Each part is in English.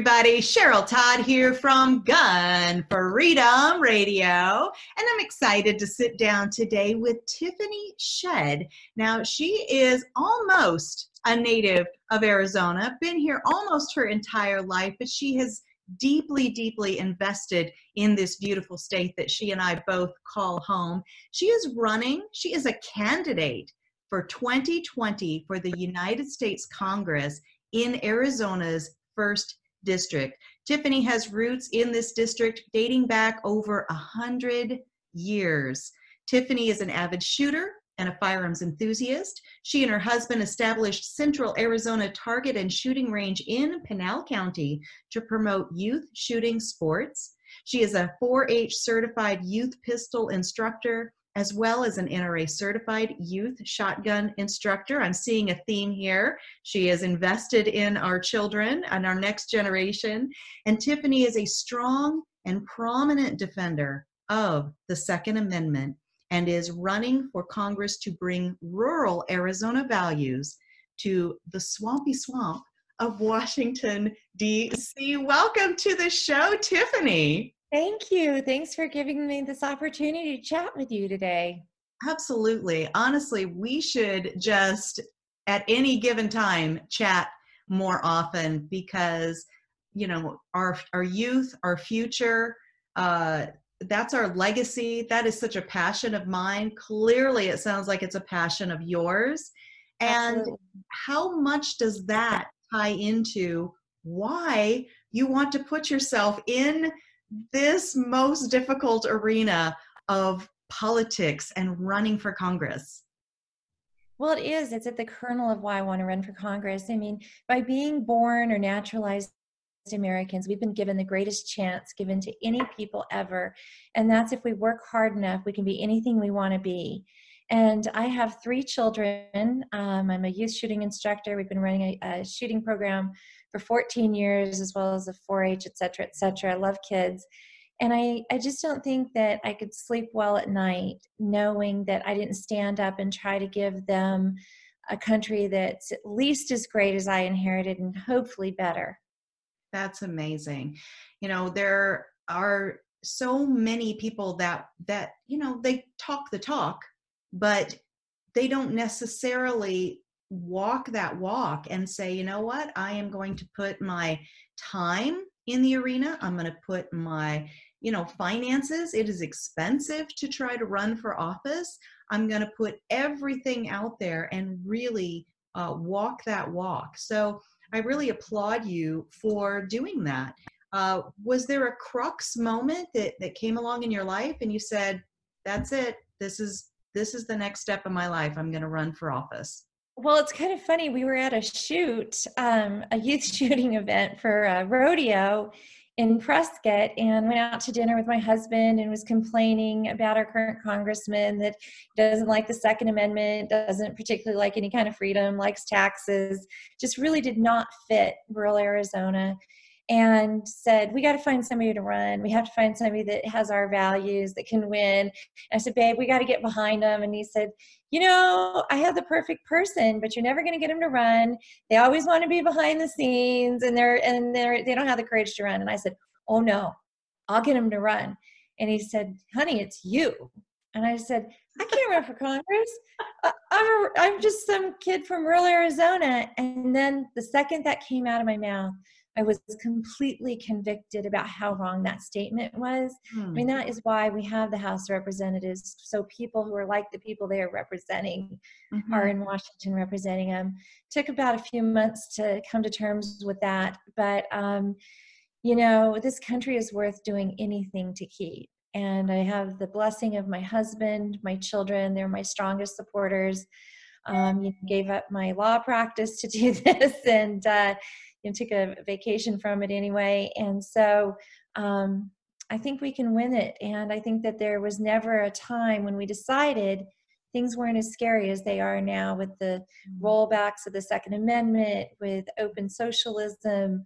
Everybody, Cheryl Todd here from Gun Freedom Radio. And I'm excited to sit down today with Tiffany Shedd. Now, she is almost a native of Arizona, been here almost her entire life, but she has deeply, deeply invested in this beautiful state that she and I both call home. She is running, she is a candidate for 2020 for the United States Congress in Arizona's first district. Tiffany has roots in this district dating back over a hundred years. Tiffany is an avid shooter and a firearms enthusiast. She and her husband established Central Arizona Target and Shooting Range in Pinal County to promote youth shooting sports. She is a 4 H certified youth pistol instructor as well as an NRA certified youth shotgun instructor. I'm seeing a theme here. She is invested in our children and our next generation. And Tiffany is a strong and prominent defender of the Second Amendment and is running for Congress to bring rural Arizona values to the swampy swamp of Washington, D.C. Welcome to the show, Tiffany. Thank you. Thanks for giving me this opportunity to chat with you today. Absolutely. Honestly, we should just at any given time chat more often because you know our our youth, our future, uh, that's our legacy. That is such a passion of mine. Clearly, it sounds like it's a passion of yours. And Absolutely. how much does that tie into why you want to put yourself in this most difficult arena of politics and running for Congress? Well, it is. It's at the kernel of why I want to run for Congress. I mean, by being born or naturalized Americans, we've been given the greatest chance given to any people ever. And that's if we work hard enough, we can be anything we want to be. And I have three children. Um, I'm a youth shooting instructor. We've been running a, a, shooting program for 14 years, as well as a 4 H, et cetera, et cetera. I love kids. And I, I just don't think that I could sleep well at night knowing that I didn't stand up and try to give them a country that's at least as great as I inherited and hopefully better. That's amazing. You know, there are so many people that that you know they talk the talk but they don't necessarily walk that walk and say you know what i am going to put my time in the arena i'm going to put my you know finances it is expensive to try to run for office i'm going to put everything out there and really uh, walk that walk so I really applaud you for doing that. Uh, was there a crux moment that, that came along in your life and you said, that's it, this is this is the next step of my life. I'm going to run for office. Well, it's kind of funny. We were at a shoot, um, a youth shooting event for a rodeo, in Prescott and went out to dinner with my husband and was complaining about our current congressman that doesn't like the Second Amendment, doesn't particularly like any kind of freedom, likes taxes, just really did not fit rural Arizona and said, We got to find somebody to run. We have to find somebody that has our values, that can win. And I said, Babe, we got to get behind them. And he said, You know, I have the perfect person, but you're never going to get them to run. They always want to be behind the scenes and they're, and they're, they don't have the courage to run. And I said, Oh no, I'll get them to run. And he said, Honey, it's you. And I said, I can't run for Congress. I'm, a, I'm just some kid from rural Arizona. And then the second that came out of my mouth, I was completely convicted about how wrong that statement was. Hmm. I mean, hmm. that is why we have the House of Representatives. So people who are like the people they are representing mm-hmm. are in Washington representing them. Took about a few months to come to terms with that, but um, you know, this country is worth doing anything to keep. And I have the blessing of my husband, my children, they're my strongest supporters. Um, you gave up my law practice to do this and uh, you know, took a vacation from it anyway. And so um, I think we can win it. And I think that there was never a time when we decided things weren't as scary as they are now with the mm-hmm. rollbacks of the Second Amendment, with open socialism,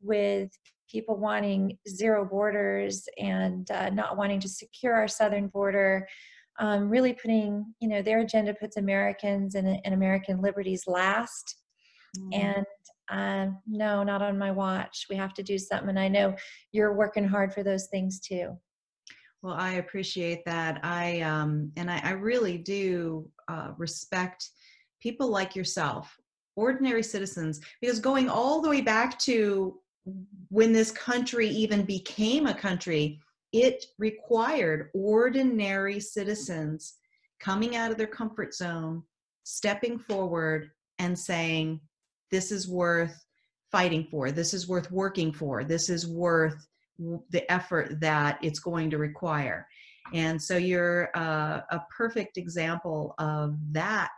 with people wanting zero borders and uh, not wanting to secure our southern border. Um, really putting, you know, their agenda puts Americans and, and American liberties last. Mm. And uh, no, not on my watch. We have to do something. And I know you're working hard for those things too. Well, I appreciate that. I um, and I, I really do uh, respect people like yourself, ordinary citizens, because going all the way back to when this country even became a country, it required ordinary citizens coming out of their comfort zone, stepping forward, and saying, "This is worth fighting for. This is worth working for. This is worth." the effort that it's going to require. And so you're uh, a perfect example of that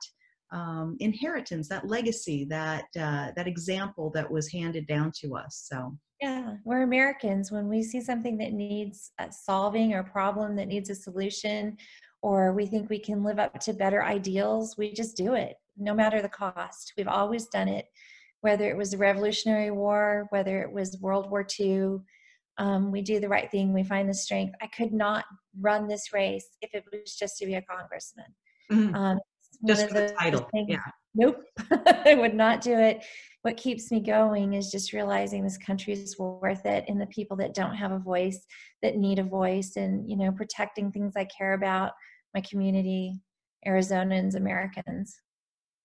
um, inheritance, that legacy, that uh, that example that was handed down to us. So yeah, we're Americans. When we see something that needs solving or a problem that needs a solution, or we think we can live up to better ideals, we just do it, no matter the cost. We've always done it, whether it was the Revolutionary War, whether it was World War II um, we do the right thing, we find the strength. I could not run this race if it was just to be a congressman. Mm-hmm. Um, just for the title. Things, yeah. Nope, I would not do it. What keeps me going is just realizing this country is worth it and the people that don't have a voice, that need a voice, and, you know, protecting things I care about, my community, Arizonans, Americans.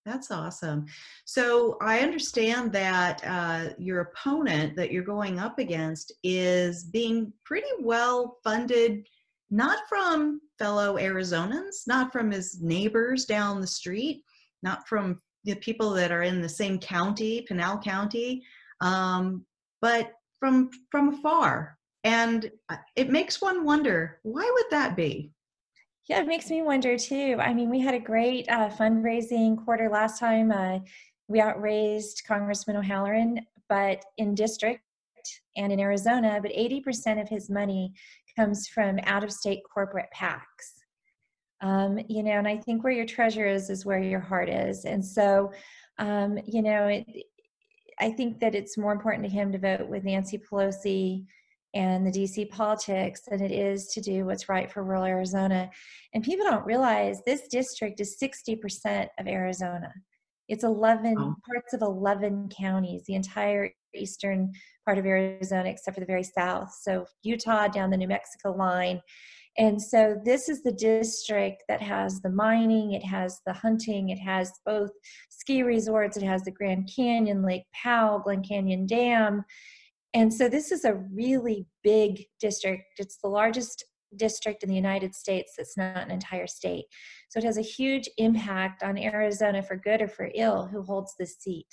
That's awesome. So I understand that uh, your opponent that you're going up against is being pretty well funded, not from fellow Arizonans, not from his neighbors down the street, not from the people that are in the same county, Pinal County, um, but from from afar. And uh, it makes one wonder why would that be? Yeah, it makes me wonder too. I mean, we had a great uh, fundraising quarter last time. Uh, we outraised Congressman O'Halloran, but in district and in Arizona, but 80% of his money comes from out of state corporate PACs. Um, you know, and I think where your treasure is, is where your heart is. And so, um, you know, it, I think that it's more important to him to vote with Nancy Pelosi and the DC politics than it is to do what's right for rural Arizona. And people don't realize this district is 60% of Arizona. It's 11 oh. parts of 11 counties, the entire eastern part of Arizona, except for the very south. So Utah down the New Mexico line. And so this is the district that has the mining, it has the hunting, it has both ski resorts, it has the Grand Canyon, Lake Powell, Glen Canyon Dam, and so this is a really big district. It's the largest district in the United States that's not an entire state. So it has a huge impact on Arizona for good or for ill who holds this seat.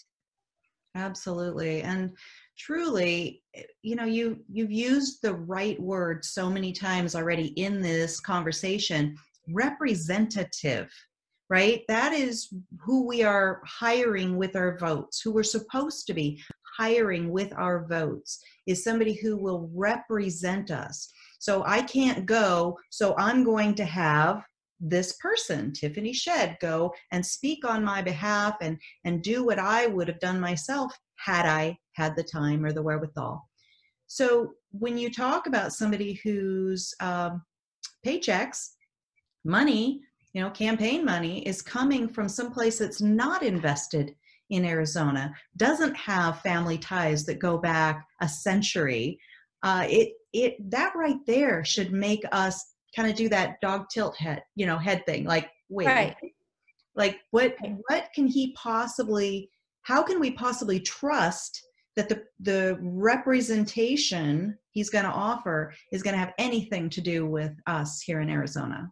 Absolutely. And truly, eh, you know, you you've used the right word so many times already in this conversation, representative right? That is who we are hiring with our votes, who we're supposed to be hiring with our votes is somebody who will represent us. So I can't go, so I'm going to have this person, Tiffany Shedd, go and speak on my behalf and, and do what I would have done myself had I had the time or the wherewithal. So when you talk about somebody whose um, paychecks, money, you know, campaign money is coming from someplace that's not invested in Arizona, doesn't have family ties that go back a century, uh, it it that right there should make us kind of do that dog tilt head, you know, head thing. Like, wait, right. like what what can he possibly? How can we possibly trust that the the representation he's going to offer is going to have anything to do with us here in Arizona?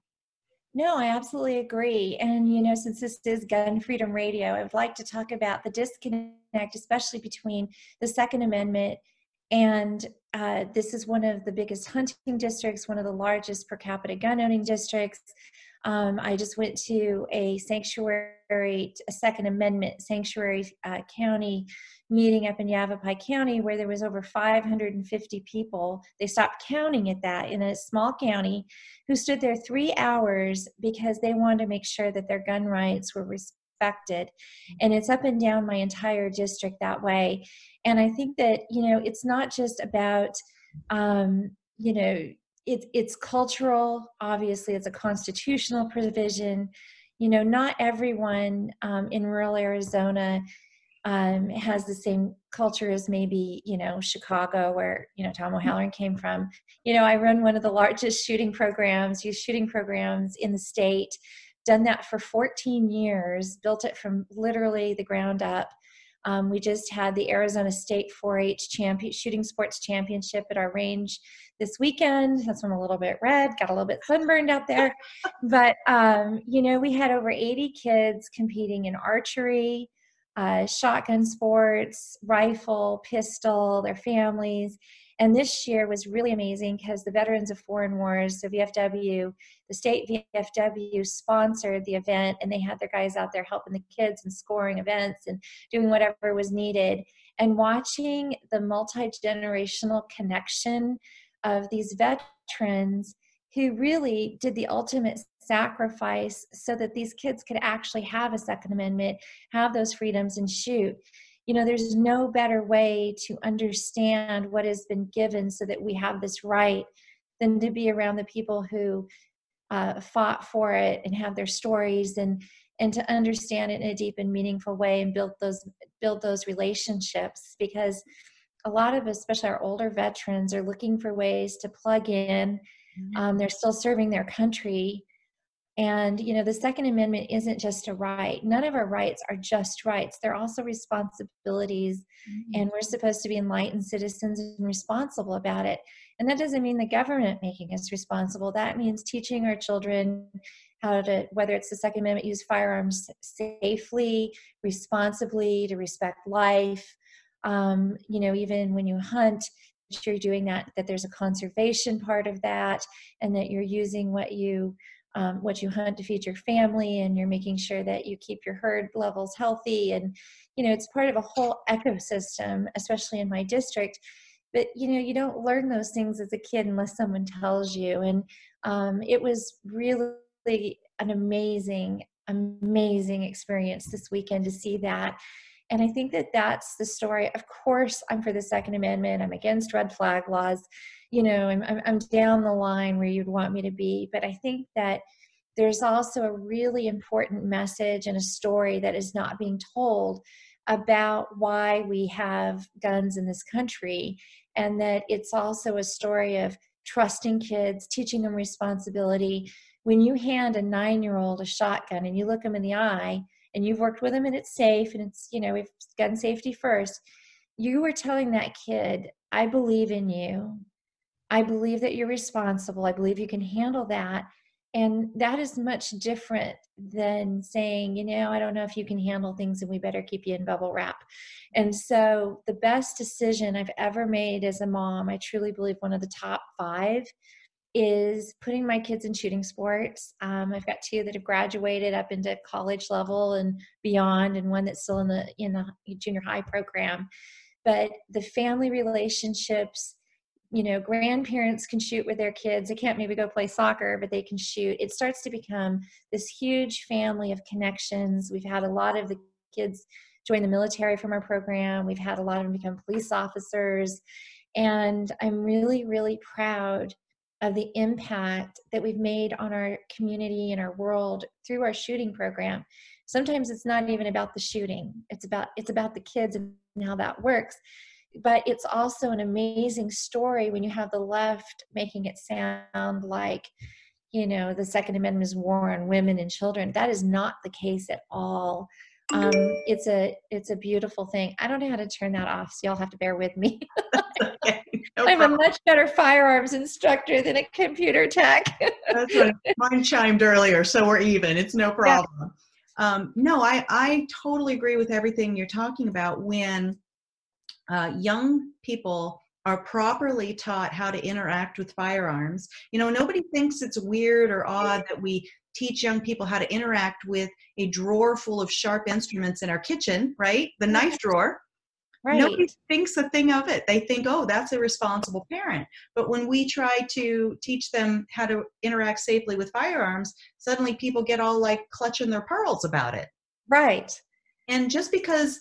No, I absolutely agree. And, you know, since this is Gun Freedom Radio, I would like to talk about the disconnect, especially between the Second Amendment And uh, this is one of the biggest hunting districts, one of the largest per capita gun owning districts. Um, I just went to a sanctuary, a Second Amendment sanctuary uh, county meeting up in Yavapai County where there was over 550 people. They stopped counting at that in a small county who stood there three hours because they wanted to make sure that their gun rights were respected. And it's up and down my entire district that way. And I think that, you know, it's not just about, um, you know, it, it's cultural obviously it's a constitutional provision you know not everyone um, in rural arizona um, has the same culture as maybe you know chicago where you know tom o'halloran came from you know i run one of the largest shooting programs youth shooting programs in the state done that for 14 years built it from literally the ground up um, we just had the Arizona State 4-H champion, shooting sports championship at our range this weekend. That's when I'm a little bit red, got a little bit sunburned out there. but um, you know, we had over 80 kids competing in archery, uh, shotgun sports, rifle, pistol, their families. And this year was really amazing because the Veterans of Foreign Wars, so VFW, the state VFW sponsored the event and they had their guys out there helping the kids and scoring events and doing whatever was needed. And watching the multi generational connection of these veterans who really did the ultimate sacrifice so that these kids could actually have a Second Amendment, have those freedoms, and shoot you know there's no better way to understand what has been given so that we have this right than to be around the people who uh, fought for it and have their stories and and to understand it in a deep and meaningful way and build those build those relationships because a lot of especially our older veterans are looking for ways to plug in mm-hmm. um, they're still serving their country and, you know, the Second Amendment isn't just a right. None of our rights are just rights, they're also responsibilities. Mm-hmm. And we're supposed to be enlightened citizens and responsible about it. And that doesn't mean the government making us responsible. That means teaching our children how to, whether it's the Second Amendment, use firearms safely, responsibly, to respect life. Um, you know, even when you hunt, you're doing that, that there's a conservation part of that, and that you're using what you um, what you hunt to feed your family and you're making sure that you keep your herd levels healthy. And you know it's part of a whole ecosystem especially in my district but you know you don't learn those things as a kid unless someone tells you. And um, it was really an amazing amazing experience this weekend to see that. And i think that that's the story. Of course i'm for the second amendment. I'm against red flag laws you know I'm, I'm, I'm down the line where you'd want me to be but i think that there's also a really important message and a story that is not being told about why we have guns in this country and that it's also a story of trusting kids teaching them responsibility. When you hand a nine year old a shotgun and you look them in the eye and you've worked with them and it's safe and it's you know if gun safety first you are telling that kid i believe in you I believe that you're responsible. I believe you can handle that. And that is much different than saying, you know, I don't know if you can handle things and we better keep you in bubble wrap. And so, the best decision I've ever made as a mom, I truly believe one of the top five, is putting my kids in shooting sports. Um, I've got two that have graduated up into college level and beyond, and one that's still in the in the junior high program. But the family relationships you know grandparents can shoot with their kids. They can't maybe go play soccer but they can shoot. It starts to become this huge family of connections. We've had a lot of the kids join the military from our program. We've had a lot of them become police officers. And i'm really really proud of the impact that we've made on our community and our world through our shooting program. Sometimes it's not even about the shooting. It's about it's about the kids and how that works but it's also an amazing story when you have the left making it sound like you know the second amendment is war on women and children. That is not the case at all. Um, it's a it's a beautiful thing. I don't know how to turn that off so y'all have to bear with me. Okay, no i'm problem. a much better firearms instructor than a computer tech. That's what mine chimed earlier so we're even. It's no problem. Yeah. um, no i i totally agree with everything you're talking about when uh, young people are properly taught how to interact with firearms, you know, nobody thinks it's weird or odd that we teach young people how to interact with a drawer full of sharp instruments in our kitchen, right? The knife drawer. Right. Nobody thinks a thing of it. They think, oh, that's a responsible parent. But when we try to teach them how to interact safely with firearms, suddenly people get all like clutching their pearls about it. Right. And just because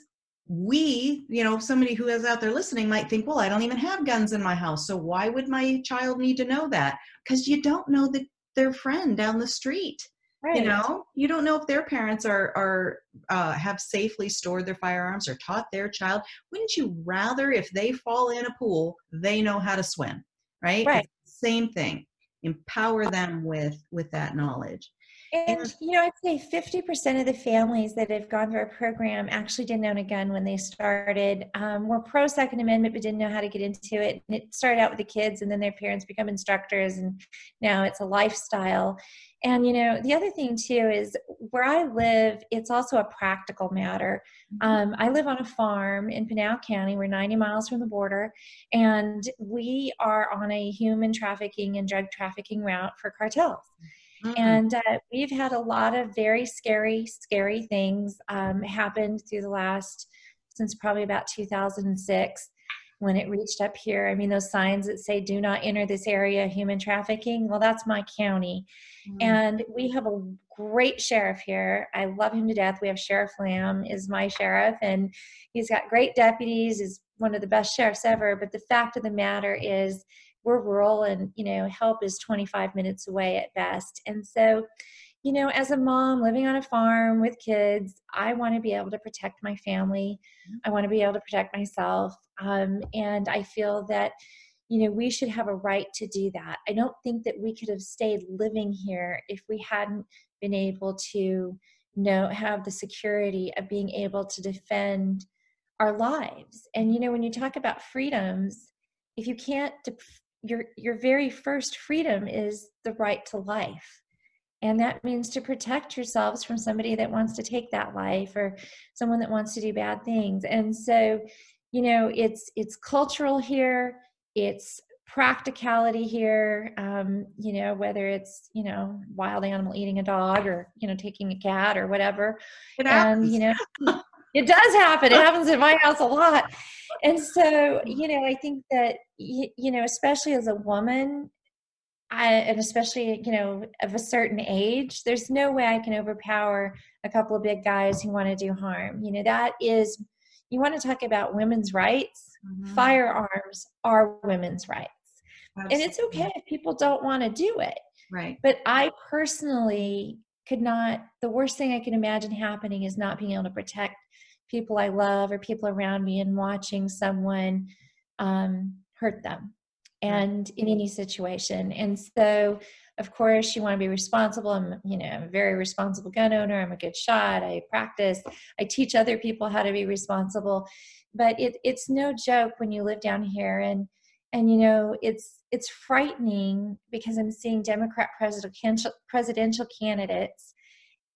we, you know, somebody who is out there listening might think, well, I don't even have guns in my house. So why would my child need to know that? Because you don't know the, their friend down the street. Right. You know, you don't know if their parents are are uh, have safely stored their firearms or taught their child. Wouldn't you rather, if they fall in a pool, they know how to swim, right? Right. Same thing. Empower them with with that knowledge. And you know, I'd say 50% of the families that have gone through our program actually didn't own a gun when they started. Um, were pro Second Amendment, but didn't know how to get into it. And it started out with the kids, and then their parents become instructors, and now it's a lifestyle. And you know, the other thing too is where I live, it's also a practical matter. Um, I live on a farm in Pinal County. We're 90 miles from the border, and we are on a human trafficking and drug trafficking route for cartels. Mhm. And uh, we've had a lot of very scary, scary things um, happened through the last, since probably about 2006 when it reached up here. I mean, those signs that say, do not enter this area, human trafficking, well, that's my county. Mhm. And we have a great sheriff here. I love him to death. We have Sheriff Lamb is my sheriff, and he's got great deputies. Is one of the best sheriffs ever. But the fact of the matter is, we're rural, and you know, help is 25 minutes away at best. And so, you know, as a mom living on a farm with kids, I want to be able to protect my family. I want to be able to protect myself, um, and I feel that you know we should have a right to do that i don't think that we could have stayed living here if we hadn't been able to you know have the security of being able to defend our lives and you know when you talk about freedoms if you can't def- your your very first freedom is the right to life. And that means to protect yourselves from somebody that wants to take that life or someone that wants to do bad things. And so you know it's it's cultural here it's practicality here um, you know whether it's you know wild animal eating a dog or you know taking a cat or whatever. And you know it does happen. It happens in my house a lot. And so you know i think that you, you know especially as a woman I, and especially you know of a certain age there's no way i can overpower a couple of big guys who want to do harm. You know that is you want to talk about women's rights Mhm. firearms are women's rights. And it's okay if people don't want to do it. Right. but i personally could not the worst thing i can imagine happening is not being able to protect people i love or people around me and watching someone um, hurt them and in any situation. And so of course you want to be responsible. I'm you know i'm a very responsible gun owner. I'm a good shot. I practice. I teach other people how to be responsible. But it, it's no joke when you live down here and and you know it's it's frightening because i'm seeing democrat presidential presidential candidates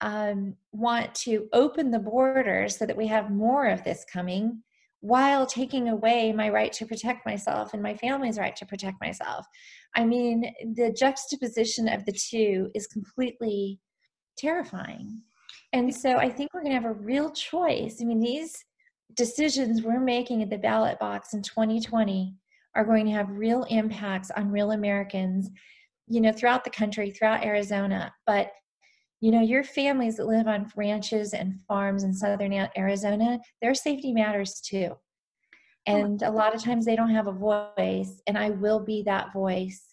um, want to open the borders so that we have more of this coming while taking away my right to protect myself and my family's right to protect myself. I mean the juxtaposition of the two is completely terrifying. And so i think we're going to have a real choice. I mean these decisions we're making at the ballot box in 2020 are going to have real impacts on real Americans, you know, throughout the country, throughout Arizona. But, you know, your families that live on ranches and farms in southern Arizona, their safety matters too. And a lot of times they don't have a voice, and I will be that voice.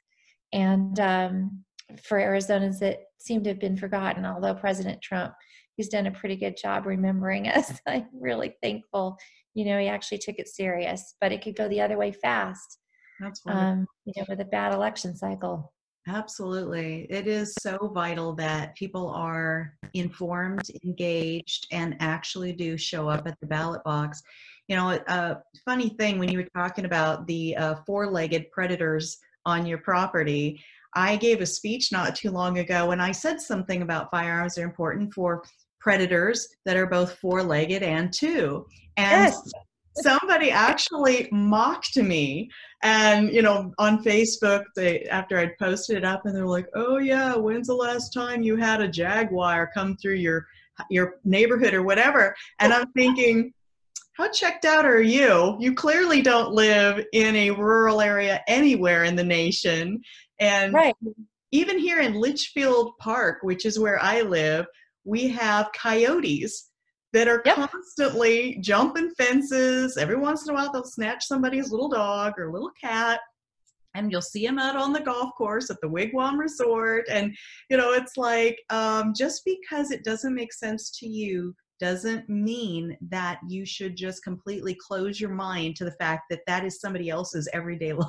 And um, for Arizonans that seem to have been forgotten, although President Trump he's done a pretty good job remembering us. I'm really thankful. You know, he actually took it serious, but it could go the other way fast. That's wonderful. Um, you know, with a bad election cycle. Absolutely. It is so vital that people are informed, engaged, and actually do show up at the ballot box. You know, a funny thing when you were talking about the uh, four legged predators on your property, I gave a speech not too long ago and I said something about firearms are important for predators that are both four legged and two. And Yes. somebody actually mocked me and you know on facebook they after i'd posted it up and they're like oh yeah when's the last time you had a jaguar come through your your neighborhood or whatever and i'm thinking how checked out are you you clearly don't live in a rural area anywhere in the nation and right. even here in litchfield park which is where i live we have coyotes that are yep. constantly jumping fences. Every once in a while, they'll snatch somebody's little dog or little cat. And you'll see them out on the golf course at the Wigwam Resort. And, you know, it's like um, just because it doesn't make sense to you doesn't mean that you should just completely close your mind to the fact that that is somebody else's everyday life.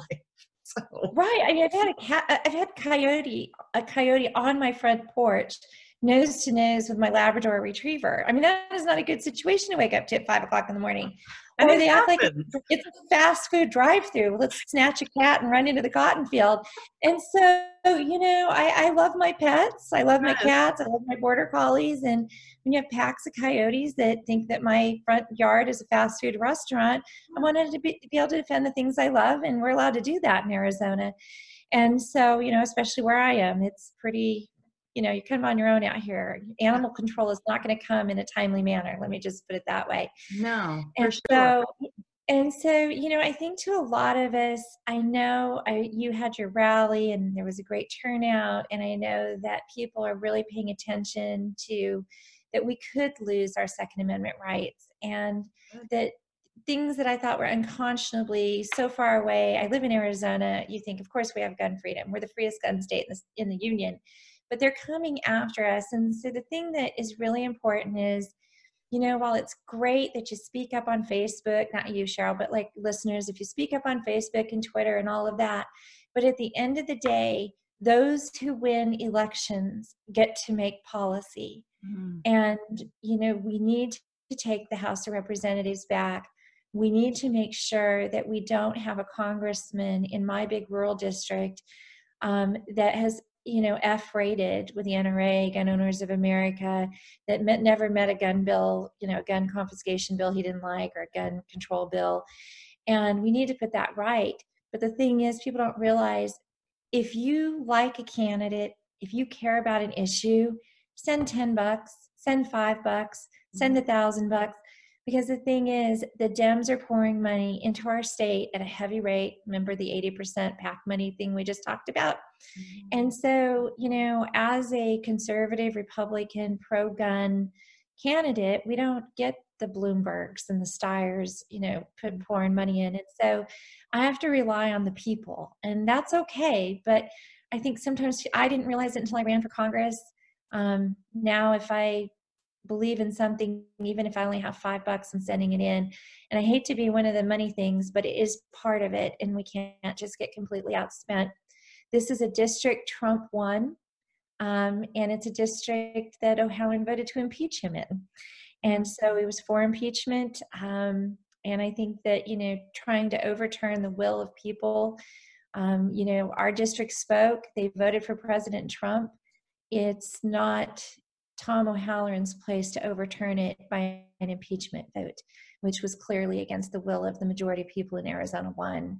So. Right. I mean, I've had a cat. I've had coyote, a coyote on my front porch nose to nose with my Labrador retriever. I mean, that is not a good situation to wake up to at five o'clock in the morning. I mean, they act like it's a fast food drive through. Let's snatch a cat and run into the cotton field. And so, you know, I, I love my pets. I love my cats. I love my border collies. And when you have packs of coyotes that think that my front yard is a fast food restaurant, I wanted to be, be able to defend the things I love. And we're allowed to do that in Arizona. And so, you know, especially where I am, it's pretty you know, you come on your own out here. Animal control is not going to come in a timely manner. Let me just put it that way. No, and so, and so, you know, I think to a lot of us, I know I, you had your rally and there was a great turnout, and I know that people are really paying attention to that we could lose our Second Amendment rights, and mm. that things that I thought were unconscionably so far away. I live in Arizona. You think, of course, we have gun freedom. We're the freest gun state in the, in the union but they're coming after us. And so the thing that is really important is, you know, while it's great that you speak up on Facebook, not you, Cheryl, but like listeners, if you speak up on Facebook and Twitter and all of that, but at the end of the day, those who win elections get to make policy. Mm-hmm. And, you know, we need to take the House of Representatives back. We need to make sure that we don't have a congressman in my big rural district um, that has you know, F rated with the NRA, Gun Owners of America, that met, never met a gun bill, you know, a gun confiscation bill he didn't like or a gun control bill. And we need to put that right. But the thing is, people don't realize if you like a candidate, if you care about an issue, send 10 bucks, send five bucks, send a mm-hmm. thousand bucks. Because the thing is, the Dems are pouring money into our state at a heavy rate. Remember the 80% PAC money thing we just talked about? And so, you know, as a conservative Republican pro gun candidate, we don't get the Bloombergs and the Steyers, you know, put pouring money in. And so I have to rely on the people, and that's okay. But I think sometimes I didn't realize it until I ran for Congress. Um, now, if I believe in something, even if I only have five bucks, I'm sending it in. And I hate to be one of the money things, but it is part of it, and we can't just get completely outspent. This is a district Trump won, um, and it's a district that O'Halloran voted to impeach him in. And so it was for impeachment. Um, and I think that, you know, trying to overturn the will of people, um, you know, our district spoke, they voted for President Trump. It's not Tom O'Halloran's place to overturn it by an impeachment vote, which was clearly against the will of the majority of people in Arizona won.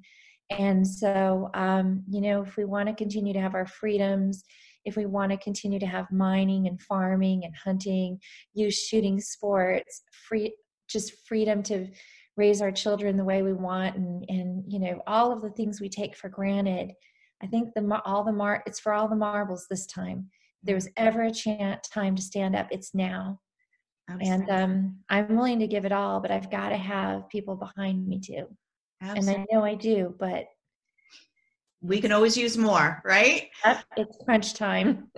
And so, um, you know, if we want to continue to have our freedoms, if we want to continue to have mining and farming and hunting, use shooting sports, free, just freedom to raise our children the way we want, and and you know all of the things we take for granted. I think the all the mar it's for all the marbles this time there was ever a chance time to stand up it's now Absolutely. and um, i'm willing to give it all but i've got to have people behind me too Absolutely. and i know i do but we can always use more right it's crunch time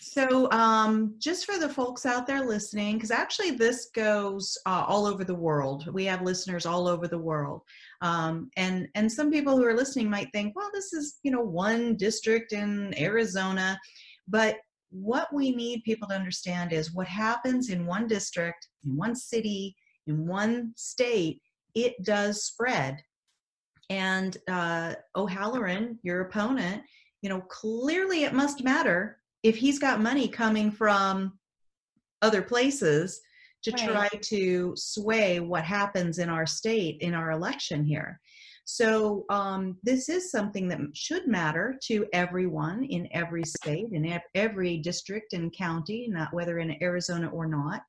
so um, just for the folks out there listening because actually this goes uh, all over the world we have listeners all over the world um, and and some people who are listening might think well this is you know one district in arizona but what we need people to understand is what happens in one district, in one city, in one state, it does spread. And uh, O'Halloran, your opponent, you know, clearly it must matter if he's got money coming from other places to Right. try to sway what happens in our state in our election here. So um, this is something that should matter to everyone in every state, in every district and county, not whether in Arizona or not.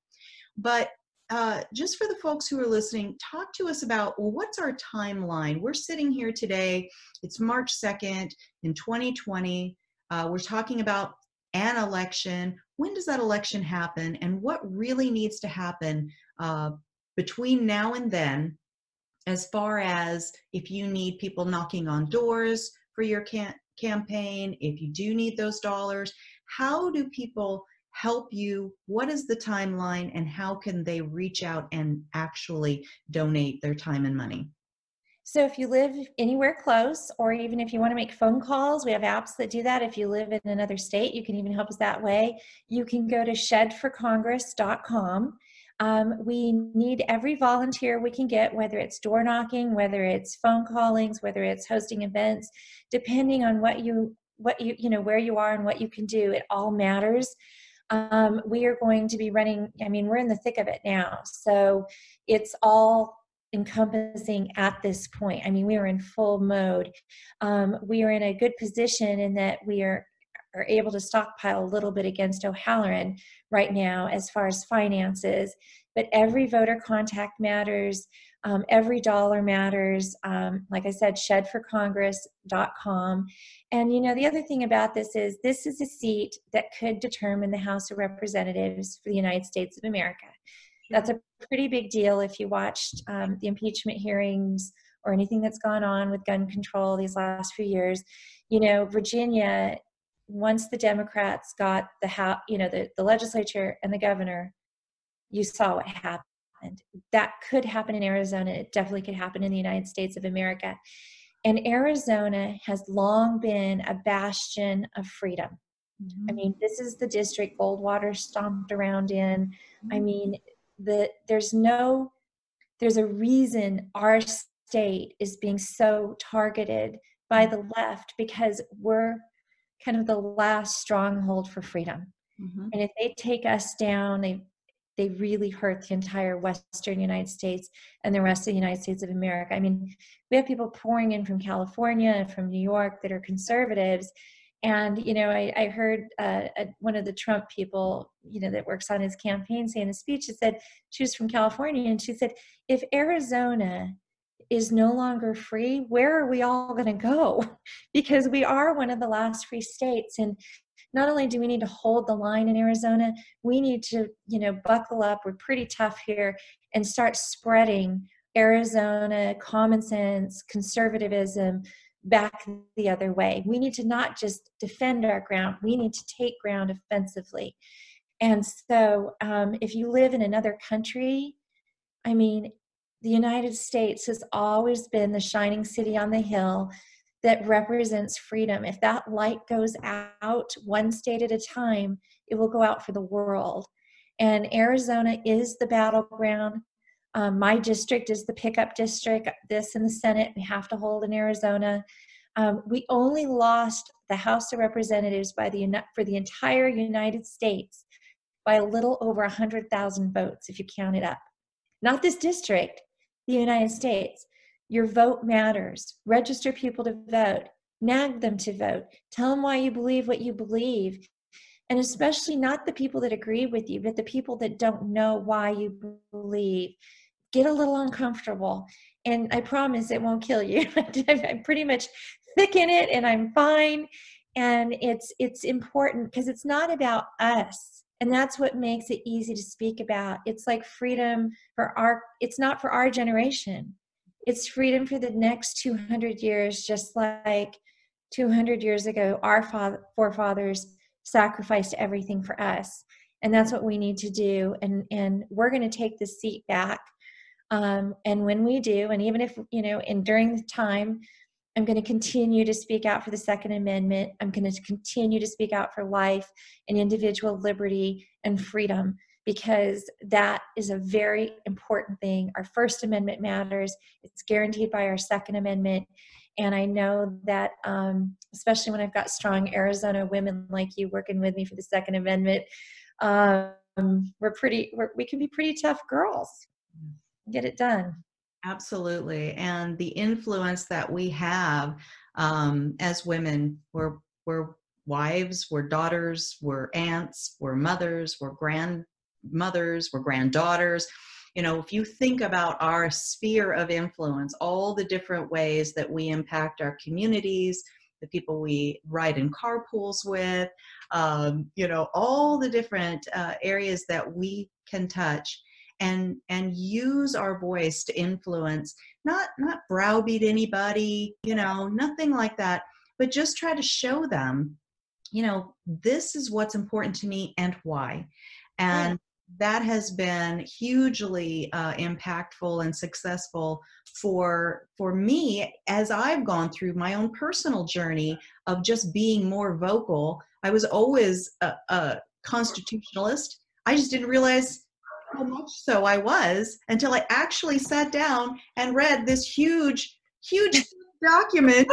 But uh, just for the folks who are listening, talk to us about well, what's our timeline? We're sitting here today. It's March 2nd in 2020. Uh, we're talking about an election. When does that election happen? And what really needs to happen uh, between now and then, as far as if you need people knocking on doors for your can- campaign, if you do need those dollars, how do people help you? What is the timeline, and how can they reach out and actually donate their time and money? So if you live anywhere close, or even if you want to make phone calls, we have apps that do that. If you live in another state, you can even help us that way. You can go to shedforcongress.com. Um, we need every volunteer we can get, whether it's door knocking, whether it's phone callings, whether it's hosting events, depending on what you what you you know where you are and what you can do. It all matters. Um, we are going to be running. I mean, we're in the thick of it now, so it's all encompassing at this point. I mean, we are in full mode. Um, we are in a good position in that we are are able to stockpile a little bit against O'Halloran right now as far as finances. But every voter contact matters. Um, every dollar matters. Um, like I said, shedforcongress.com. And you know, the other thing about this is this is a seat that could determine the House of Representatives for the United States of America. That's a pretty big deal if you watched um, the impeachment hearings or anything that's gone on with gun control these last few years. You know, Virginia, once the Democrats got the house, you know, the, the legislature and the governor, you saw what happened. That could happen in Arizona. It definitely could happen in the United States of America. And Arizona has long been a bastion of freedom. I mm-hmm. mean, this is the district Goldwater stomped around in. I mm-hmm. mean, the there's no there's a reason our state is being so targeted by mm-hmm. the left because we're kind of the last stronghold for freedom. Mhm. And if they take us down, they they really hurt the entire western United States and the rest of the United States of America. I mean, we have people pouring in from California and from New York that are conservatives. And you know, I, I heard uh, uh, one of the Trump people, you know, that works on his campaign say in a speech, she said she was from California, and she said, if Arizona is no longer free, where are we all going to go? because we are one of the last free states, and not only do we need to hold the line in Arizona, we need to, you know, buckle up. We're pretty tough here and start spreading Arizona common sense, conservatism back the other way. We need to not just defend our ground, we need to take ground offensively. And so, um, if you live in another country, I mean, the United States has always been the shining city on the hill that represents freedom. If that light goes out one state at a time, it will go out for the world. And Arizona is the battleground. Um, my district is the pickup district. This in the Senate, we have to hold in Arizona. Um, we only lost the House of Representatives by the for the entire United States by a little over 100,000 votes, if you count it up. Not this district, the United States. Your vote matters. Register people to vote. Nag them to vote. Tell them why you believe what you believe. And especially not the people that agree with you, but the people that don't know why you believe. Get a little uncomfortable. And I promise it won't kill you. I'm pretty much thick in it and I'm fine. And it's it's important because it's not about us. And that's what makes it easy to speak about. It's like freedom for our it's not for our generation. It's freedom for the next 200 years just like 200 years ago our father, forefathers sacrificed everything for us. And that's what we need to do. And and we're going to take the seat back um, and when we do and even if you know and during the time i'm going to continue to speak out for the second amendment i'm going to continue to speak out for life and individual liberty and freedom because that is a very important thing. Our First Amendment matters, it's guaranteed by our Second Amendment. And I know that, um, especially when I've got strong Arizona women like you working with me for the Second Amendment, um, we're pretty we're, we can be pretty tough girls get it done absolutely and the influence that we have um, as women we're we're wives we're daughters we're aunts we're mothers we're grandmothers we're granddaughters. You know if you think about our sphere of influence all the different ways that we impact our communities the people we ride in carpools with um, you know all the different uh, areas that we can touch and and use our voice to influence not not browbeat anybody you know nothing like that but just try to show them you know this is what's important to me and why. And that has been hugely uh, impactful and successful for for me as i've gone through my own personal journey of just being more vocal. I was always a, a constitutionalist. I just didn't realize how much so i was until i actually sat down and read this huge huge document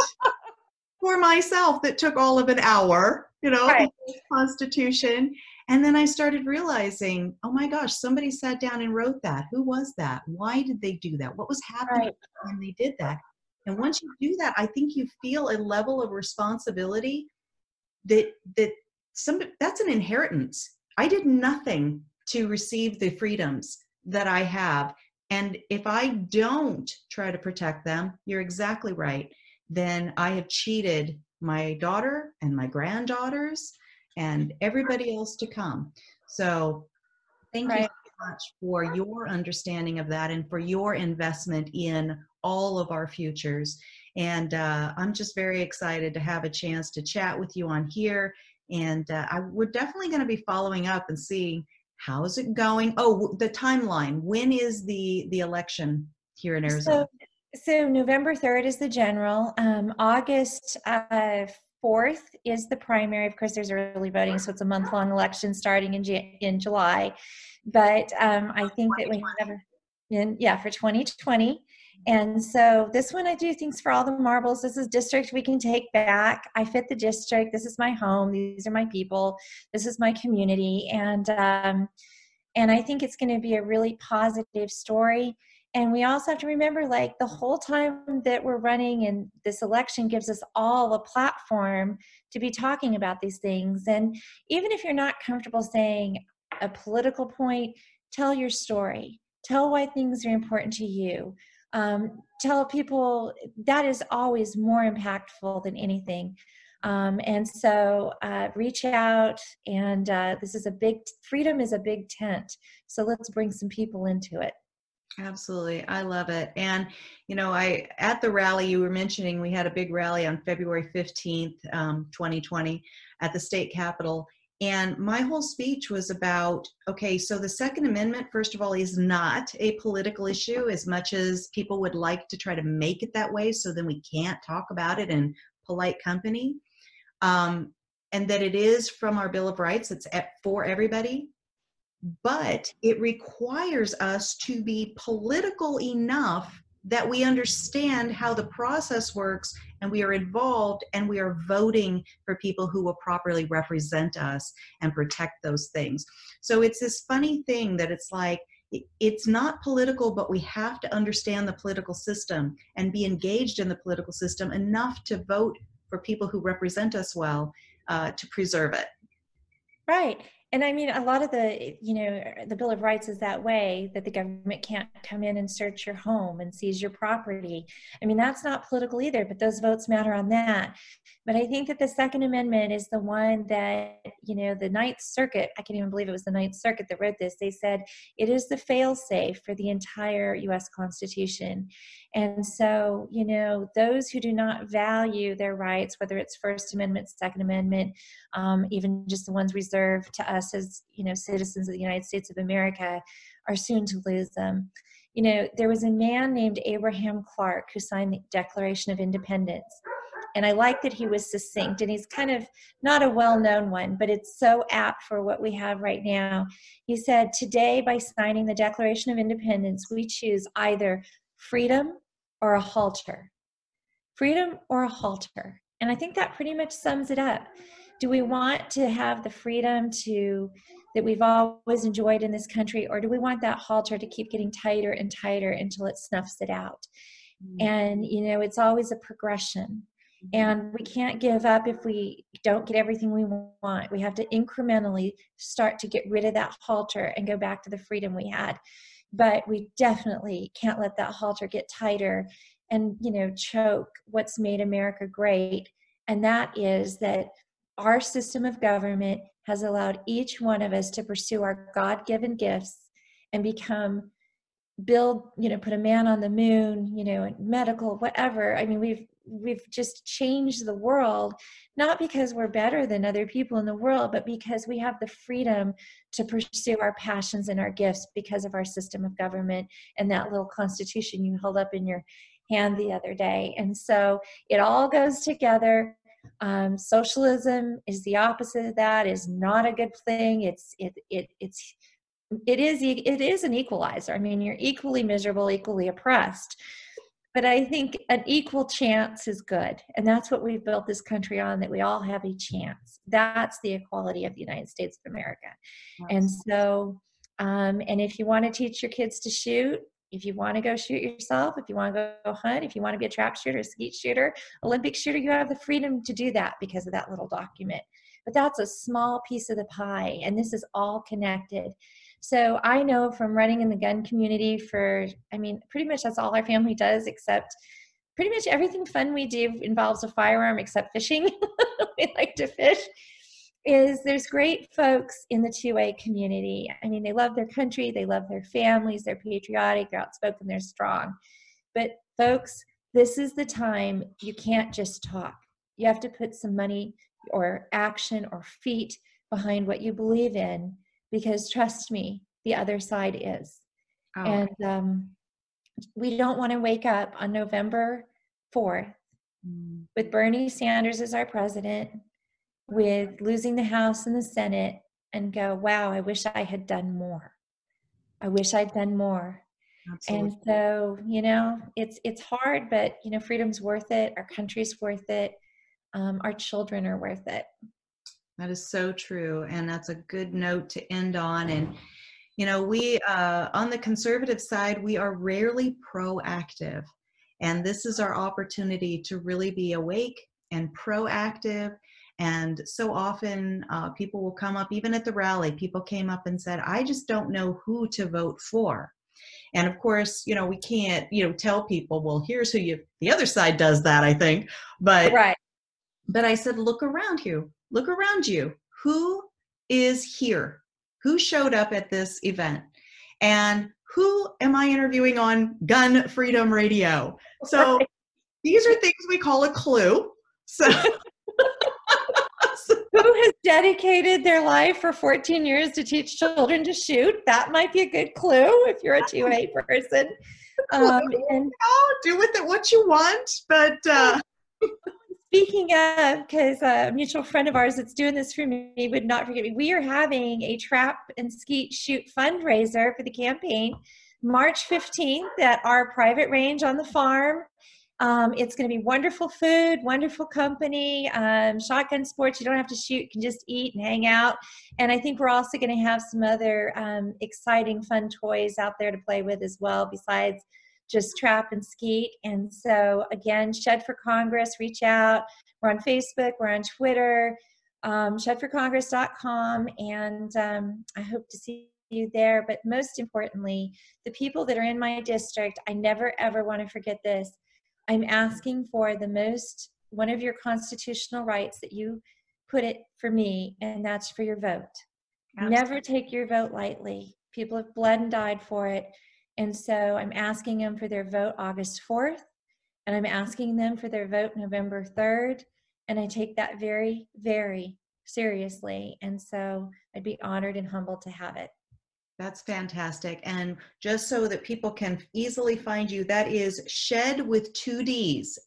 for myself that took all of an hour you know right. constitution and then I started realizing, oh my gosh, somebody sat down and wrote that. Who was that? Why did they do that? What was happening right. when they did that? And once you do that, I think you feel a level of responsibility that that some that's an inheritance. I did nothing to receive the freedoms that I have. And if I don't try to protect them, you're exactly right. Then I have cheated my daughter and my granddaughters and everybody else to come. So thank right. you so much for your understanding of that and for your investment in all of our futures. And uh, I'm just very excited to have a chance to chat with you on here. And uh, I, we're definitely going to be following up and seeing how's it going. Oh, the timeline. When is the the election here in Arizona? So, so November 3rd is the general. Um, August uh, 4th is the primary. Of course, there's early voting, so it's a month long election starting in, in July. But um, I think that we have, in, yeah, for 2020. And so this one I do things for all the marbles. This is district we can take back. I fit the district. This is my home. These are my people. This is my community. And um, and I think it's going to be a really positive story and we also have to remember like the whole time that we're running and this election gives us all a platform to be talking about these things and even if you're not comfortable saying a political point tell your story tell why things are important to you um, tell people that is always more impactful than anything um, and so uh, reach out and uh, this is a big freedom is a big tent so let's bring some people into it Absolutely. I love it. And, you know, I, at the rally you were mentioning, we had a big rally on February 15th, um, 2020 at the state capitol. And my whole speech was about okay, so the Second Amendment, first of all, is not a political issue as much as people would like to try to make it that way. So then we can't talk about it in polite company. Um, and that it is from our Bill of Rights, it's at, for everybody but it requires us to be political enough that we understand how the process works and we are involved and we are voting for people who will properly represent us and protect those things. So it's this funny thing that it's like, it's not political, but we have to understand the political system and be engaged in the political system enough to vote for people who represent us well uh, to preserve it. Right and I mean, a lot of the, you know, the Bill of Rights is that way that the government can't come in and search your home and seize your property. I mean, that's not political either, but those votes matter on that. But I think that the Second Amendment is the one that, you know, the Ninth Circuit, I can't even believe it was the Ninth Circuit that wrote this. They said it is the fail safe for the entire US Constitution. And so, you know, those who do not value their rights, whether it's First Amendment, Second Amendment, um, even just the ones reserved to us as, you know, citizens of the United States of America, are soon to lose them. You know, there was a man named Abraham Clark who signed the Declaration of Independence. And I like that he was succinct, and he's kind of not a well known one, but it's so apt for what we have right now. He said, Today, by signing the Declaration of Independence, we choose either freedom or a halter. Freedom or a halter. And I think that pretty much sums it up. Do we want to have the freedom to that we've always enjoyed in this country, or do we want that halter to keep getting tighter and tighter until it snuffs it out? Mm-hmm. And, you know, it's always a progression. Mm-hmm. And we can't give up if we don't get everything we want. We have to incrementally start to get rid of that halter and go back to the freedom we had. But we definitely can't let that halter get tighter and, you know, choke what's made America great. And that is that our system of government has allowed each one of us to pursue our god-given gifts and become build you know put a man on the moon you know medical whatever i mean we've we've just changed the world not because we're better than other people in the world but because we have the freedom to pursue our passions and our gifts because of our system of government and that little constitution you held up in your hand the other day and so it all goes together um, socialism is the opposite of that. Is not a good thing. It's it it it's it is it is an equalizer. I mean, you're equally miserable, equally oppressed. But I think an equal chance is good, and that's what we've built this country on. That we all have a chance. That's the equality of the United States of America. And so, um, and if you want to teach your kids to shoot, if you want to go shoot yourself, if you want to go hunt, if you want to be a trap shooter, a skeet shooter, Olympic shooter, you have the freedom to do that because of that little document. But that's a small piece of the pie, and this is all connected. So I know from running in the gun community for, I mean, pretty much that's all our family does, except pretty much everything fun we do involves a firearm except fishing. we like to fish is there's great folks in the 2A community. I mean, they love their country, they love their families, they're patriotic, they're outspoken, they're strong. But folks, this is the time you can't just talk. You have to put some money or action or feet behind what you believe in because trust me, the other side is. Oh. And um, we don't want to wake up on November 4th mm. with Bernie Sanders as our president with losing the House and the Senate and go, wow, I wish I had done more. I wish I'd done more. Absolutely. And so, you know, it's it's hard, but you know, freedom's worth it. Our country's worth it. Um, our children are worth it. That is so true, and that's a good note to end on. And you know, we uh, on the conservative side, we are rarely proactive, and this is our opportunity to really be awake and proactive and so often uh, people will come up, even at the rally, people came up and said, I just don't know who to vote for. And of course, you know, we can't, you know, tell people, well, here's who you, the other side does that, I think. But, right. But I said, look around you, look around you. Who is here? Who showed up at this event? And who am I interviewing on Gun Freedom Radio? So these are things we call a clue. So who has dedicated their life for 14 years to teach children to shoot? That might be a good clue if you're a 2A person. Um, and, oh, do with it what you want, but. Uh... Speaking of, because a mutual friend of ours that's doing this for me would not forget me, we are having a trap and skeet shoot fundraiser for the campaign March 15th at our private range on the farm. Um, it's going to be wonderful food, wonderful company, um, shotgun sports. You don't have to shoot, you can just eat and hang out. And I think we're also going to have some other um, exciting, fun toys out there to play with as well, besides just trap and skeet. And so, again, Shedd for Congress, reach out. We're on Facebook, we're on Twitter, um, sheddforcongress.com, and um, I hope to see you there. But most importantly, the people that are in my district, I never ever want to forget this I'm asking for the most, one of your constitutional rights that you put it for me, and that's for your vote. Absolutely. Never take your vote lightly. People have bled and died for it. And so I'm asking them for their vote August 4th, and I'm asking them for their vote November 3rd. And I take that very, very seriously. And so I'd be honored and humbled to have it. That's fantastic. And just so that people can easily find you, that is Shed with two D's.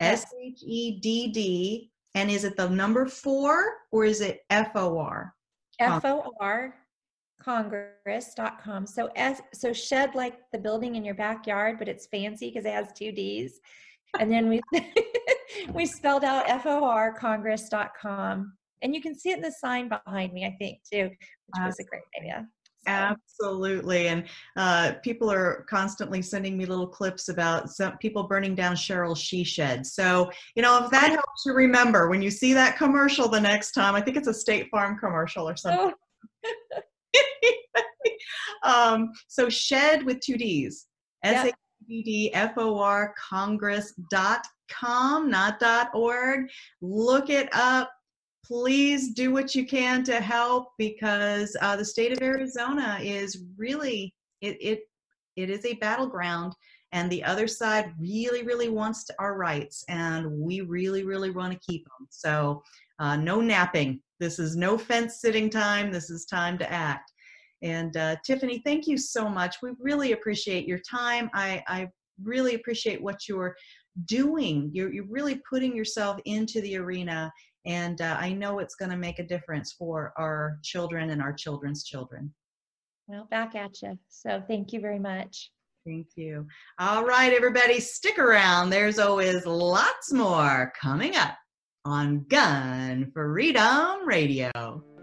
S H E D D. And is it the number four or is it F O R? F O R congress.com. So S so shed like the building in your backyard, but it's fancy because it has two D's. And then we we spelled out F O R congress.com And you can see it in the sign behind me, I think, too, which was a great idea. Absolutely. And uh, people are constantly sending me little clips about some people burning down Cheryl's she shed. So, you know, if that helps you remember when you see that commercial the next time, I think it's a State Farm commercial or something. Oh. um, so, shed with two D's. S A D D F O R com not dot .org. Look it up please do what you can to help because uh, the state of Arizona is really it it it is a battleground and the other side really really wants to, our rights and we really really want to keep them so uh, no napping this is no fence sitting time this is time to act and uh, tiffany thank you so much we really appreciate your time i i really appreciate what you're doing you're, you're really putting yourself into the arena and uh, I know it's going to make a difference for our children and our children's children. Well, back at you. So thank you very much. Thank you. All right, everybody, stick around. There's always lots more coming up on Gun Freedom Radio.